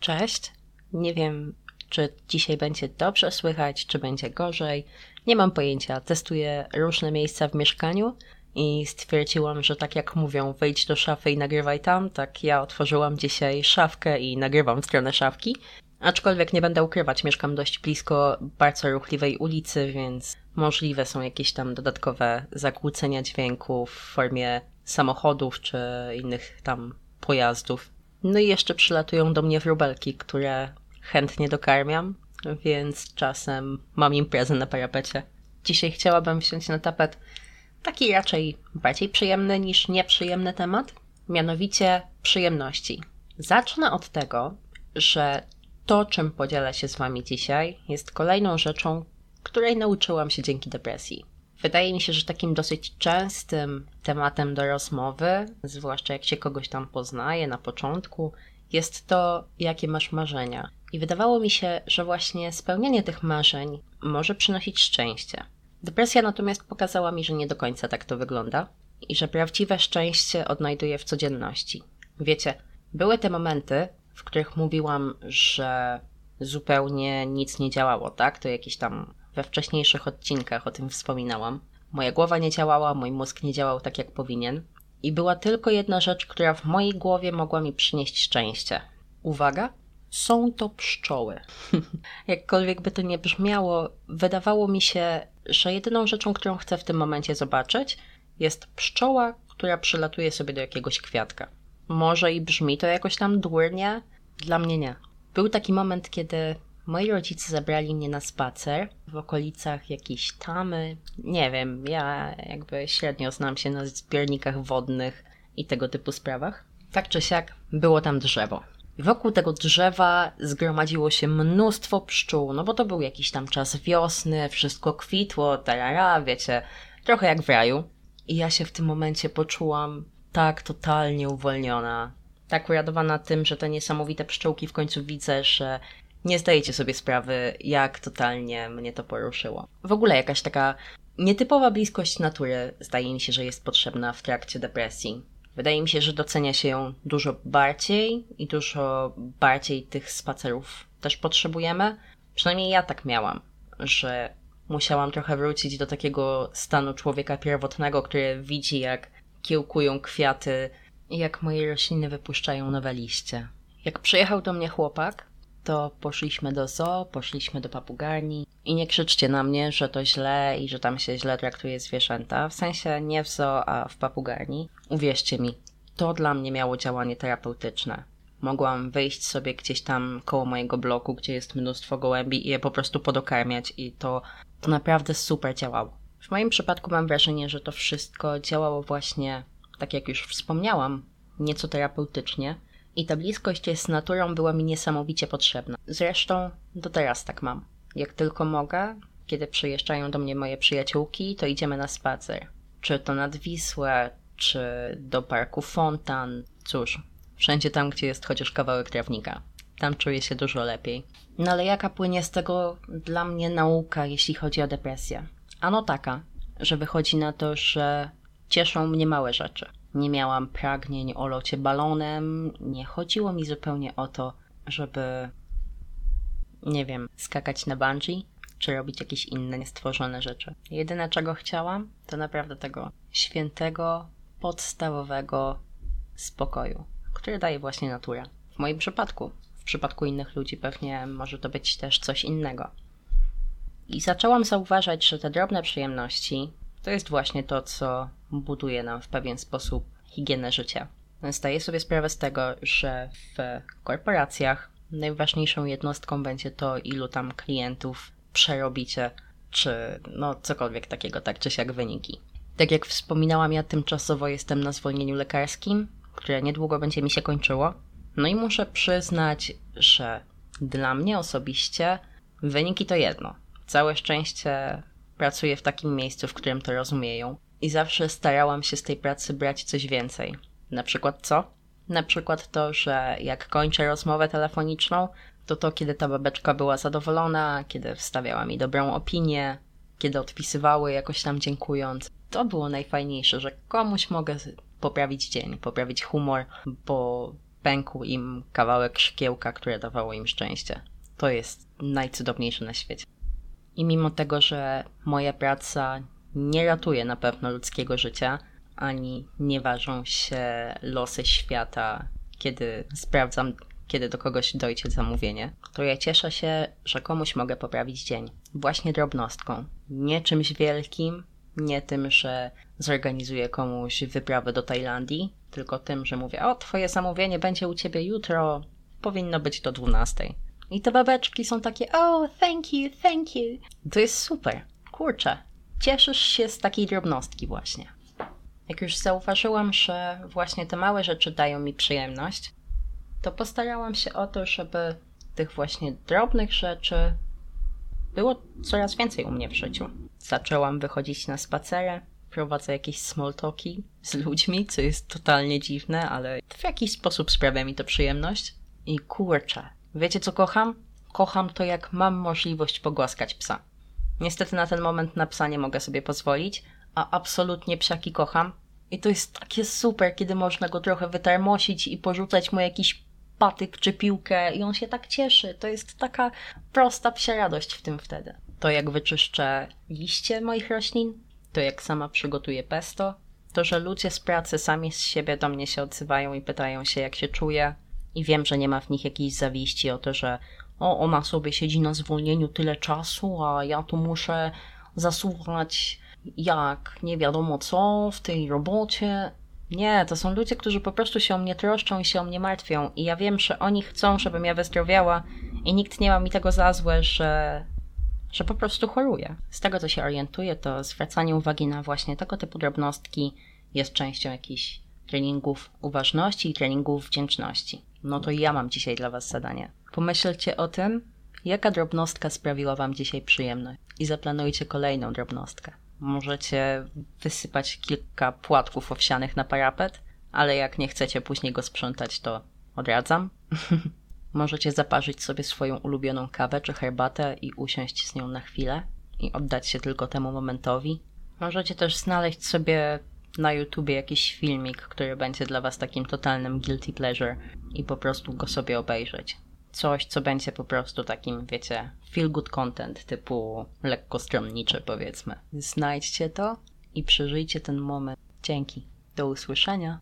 Cześć. Nie wiem, czy dzisiaj będzie dobrze słychać, czy będzie gorzej. Nie mam pojęcia. Testuję różne miejsca w mieszkaniu i stwierdziłam, że tak jak mówią, wejdź do szafy i nagrywaj tam, tak ja otworzyłam dzisiaj szafkę i nagrywam w stronę szafki. Aczkolwiek nie będę ukrywać, mieszkam dość blisko bardzo ruchliwej ulicy, więc możliwe są jakieś tam dodatkowe zakłócenia dźwięku w formie samochodów czy innych tam pojazdów. No i jeszcze przylatują do mnie wróbelki, które chętnie dokarmiam, więc czasem mam imprezę na parapecie. Dzisiaj chciałabym wziąć na tapet taki raczej bardziej przyjemny niż nieprzyjemny temat, mianowicie przyjemności. Zacznę od tego, że to, czym podzielę się z Wami dzisiaj, jest kolejną rzeczą, której nauczyłam się dzięki depresji. Wydaje mi się, że takim dosyć częstym tematem do rozmowy, zwłaszcza jak się kogoś tam poznaje na początku, jest to, jakie masz marzenia. I wydawało mi się, że właśnie spełnianie tych marzeń może przynosić szczęście. Depresja natomiast pokazała mi, że nie do końca tak to wygląda i że prawdziwe szczęście odnajduję w codzienności. Wiecie, były te momenty, w których mówiłam, że zupełnie nic nie działało, tak? To jakieś tam we wcześniejszych odcinkach o tym wspominałam. Moja głowa nie działała, mój mózg nie działał tak jak powinien. I była tylko jedna rzecz, która w mojej głowie mogła mi przynieść szczęście. Uwaga, są to pszczoły. Jakkolwiek by to nie brzmiało, wydawało mi się, że jedyną rzeczą, którą chcę w tym momencie zobaczyć, jest pszczoła, która przylatuje sobie do jakiegoś kwiatka. Może i brzmi to jakoś tam dурnie, dla mnie nie. Był taki moment, kiedy moi rodzice zabrali mnie na spacer w okolicach jakiejś tamy. Nie wiem, ja jakby średnio znam się na zbiornikach wodnych i tego typu sprawach. Tak czy siak, było tam drzewo. Wokół tego drzewa zgromadziło się mnóstwo pszczół, no bo to był jakiś tam czas wiosny, wszystko kwitło, tarara, wiecie, trochę jak w raju. I ja się w tym momencie poczułam tak totalnie uwolniona, tak uradowana tym, że te niesamowite pszczółki w końcu widzę, że nie zdajecie sobie sprawy, jak totalnie mnie to poruszyło. W ogóle jakaś taka nietypowa bliskość natury zdaje mi się, że jest potrzebna w trakcie depresji. Wydaje mi się, że docenia się ją dużo bardziej i dużo bardziej tych spacerów też potrzebujemy. Przynajmniej ja tak miałam, że musiałam trochę wrócić do takiego stanu człowieka pierwotnego, który widzi, jak kiełkują kwiaty jak moje rośliny wypuszczają nowe liście. Jak przyjechał do mnie chłopak, to poszliśmy do zoo, poszliśmy do papugarni i nie krzyczcie na mnie, że to źle i że tam się źle traktuje zwierzęta. W sensie nie w zoo, a w papugarni. Uwierzcie mi, to dla mnie miało działanie terapeutyczne. Mogłam wyjść sobie gdzieś tam koło mojego bloku, gdzie jest mnóstwo gołębi i je po prostu podokarmiać i to, to naprawdę super działało. W moim przypadku mam wrażenie, że to wszystko działało właśnie, tak jak już wspomniałam, nieco terapeutycznie, i ta bliskość z naturą była mi niesamowicie potrzebna. Zresztą do teraz tak mam. Jak tylko mogę, kiedy przyjeżdżają do mnie moje przyjaciółki, to idziemy na spacer. Czy to nad Wisłę, czy do parku Fontan. Cóż, wszędzie tam, gdzie jest chociaż kawałek trawnika. Tam czuję się dużo lepiej. No ale jaka płynie z tego dla mnie nauka, jeśli chodzi o depresję? Ano taka, że wychodzi na to, że cieszą mnie małe rzeczy. Nie miałam pragnień o locie balonem, nie chodziło mi zupełnie o to, żeby, nie wiem, skakać na bungee, czy robić jakieś inne niestworzone rzeczy. Jedyne czego chciałam, to naprawdę tego świętego, podstawowego spokoju, który daje właśnie natura. W moim przypadku, w przypadku innych ludzi pewnie może to być też coś innego. I zaczęłam zauważać, że te drobne przyjemności to jest właśnie to, co buduje nam w pewien sposób higienę życia. Zdaję sobie sprawę z tego, że w korporacjach najważniejszą jednostką będzie to, ilu tam klientów przerobicie, czy no cokolwiek takiego, tak czy siak wyniki. Tak jak wspominałam, ja tymczasowo jestem na zwolnieniu lekarskim, które niedługo będzie mi się kończyło. No i muszę przyznać, że dla mnie osobiście wyniki to jedno. Całe szczęście pracuję w takim miejscu, w którym to rozumieją. I zawsze starałam się z tej pracy brać coś więcej. Na przykład co? Na przykład to, że jak kończę rozmowę telefoniczną, to to, kiedy ta babeczka była zadowolona, kiedy wstawiała mi dobrą opinię, kiedy odpisywały jakoś tam dziękując. To było najfajniejsze, że komuś mogę poprawić dzień, poprawić humor, bo pękł im kawałek szkiełka, które dawało im szczęście. To jest najcudowniejsze na świecie. I mimo tego, że moja praca nie ratuje na pewno ludzkiego życia, ani nie ważą się losy świata, kiedy sprawdzam, kiedy do kogoś dojdzie zamówienie, to ja cieszę się, że komuś mogę poprawić dzień. Właśnie drobnostką. Nie czymś wielkim, nie tym, że zorganizuję komuś wyprawę do Tajlandii, tylko tym, że mówię, o, twoje zamówienie będzie u ciebie jutro, powinno być do 12. I te babeczki są takie, oh, thank you, thank you. To jest super. Kurczę, cieszysz się z takiej drobnostki właśnie. Jak już zauważyłam, że właśnie te małe rzeczy dają mi przyjemność, to postarałam się o to, żeby tych właśnie drobnych rzeczy było coraz więcej u mnie w życiu. Zaczęłam wychodzić na spacery, prowadzę jakieś small talki z ludźmi, co jest totalnie dziwne, ale w jakiś sposób sprawia mi to przyjemność. I kurczę, wiecie co kocham? Kocham to, jak mam możliwość pogłaskać psa. Niestety na ten moment na psa nie mogę sobie pozwolić, a absolutnie psiaki kocham. I to jest takie super, kiedy można go trochę wytarmosić i porzucać mu jakiś patyk czy piłkę i on się tak cieszy. To jest taka prosta psia radość w tym wtedy. To jak wyczyszczę liście moich roślin, to jak sama przygotuję pesto, to że ludzie z pracy sami z siebie do mnie się odzywają i pytają się jak się czuję i wiem, że nie ma w nich jakiejś zawiści o to, że o, ona sobie siedzi na zwolnieniu tyle czasu, a ja tu muszę zasuwać jak nie wiadomo co w tej robocie. Nie, to są ludzie, którzy po prostu się o mnie troszczą i się o mnie martwią. I ja wiem, że oni chcą, żebym ja wyzdrowiała i nikt nie ma mi tego za złe, że, że po prostu choruję. Z tego, co się orientuję, to zwracanie uwagi na właśnie tego typu drobnostki jest częścią jakichś treningów uważności i treningów wdzięczności. No to ja mam dzisiaj dla Was zadanie. Pomyślcie o tym, jaka drobnostka sprawiła Wam dzisiaj przyjemność i zaplanujcie kolejną drobnostkę. Możecie wysypać kilka płatków owsianych na parapet, ale jak nie chcecie później go sprzątać, to odradzam. Możecie zaparzyć sobie swoją ulubioną kawę czy herbatę i usiąść z nią na chwilę i oddać się tylko temu momentowi. Możecie też znaleźć sobie na YouTubie jakiś filmik, który będzie dla Was takim totalnym guilty pleasure i po prostu go sobie obejrzeć. Coś, co będzie po prostu takim, wiecie, feel good content typu lekko stronniczy powiedzmy. Znajdźcie to i przeżyjcie ten moment. Dzięki. Do usłyszenia.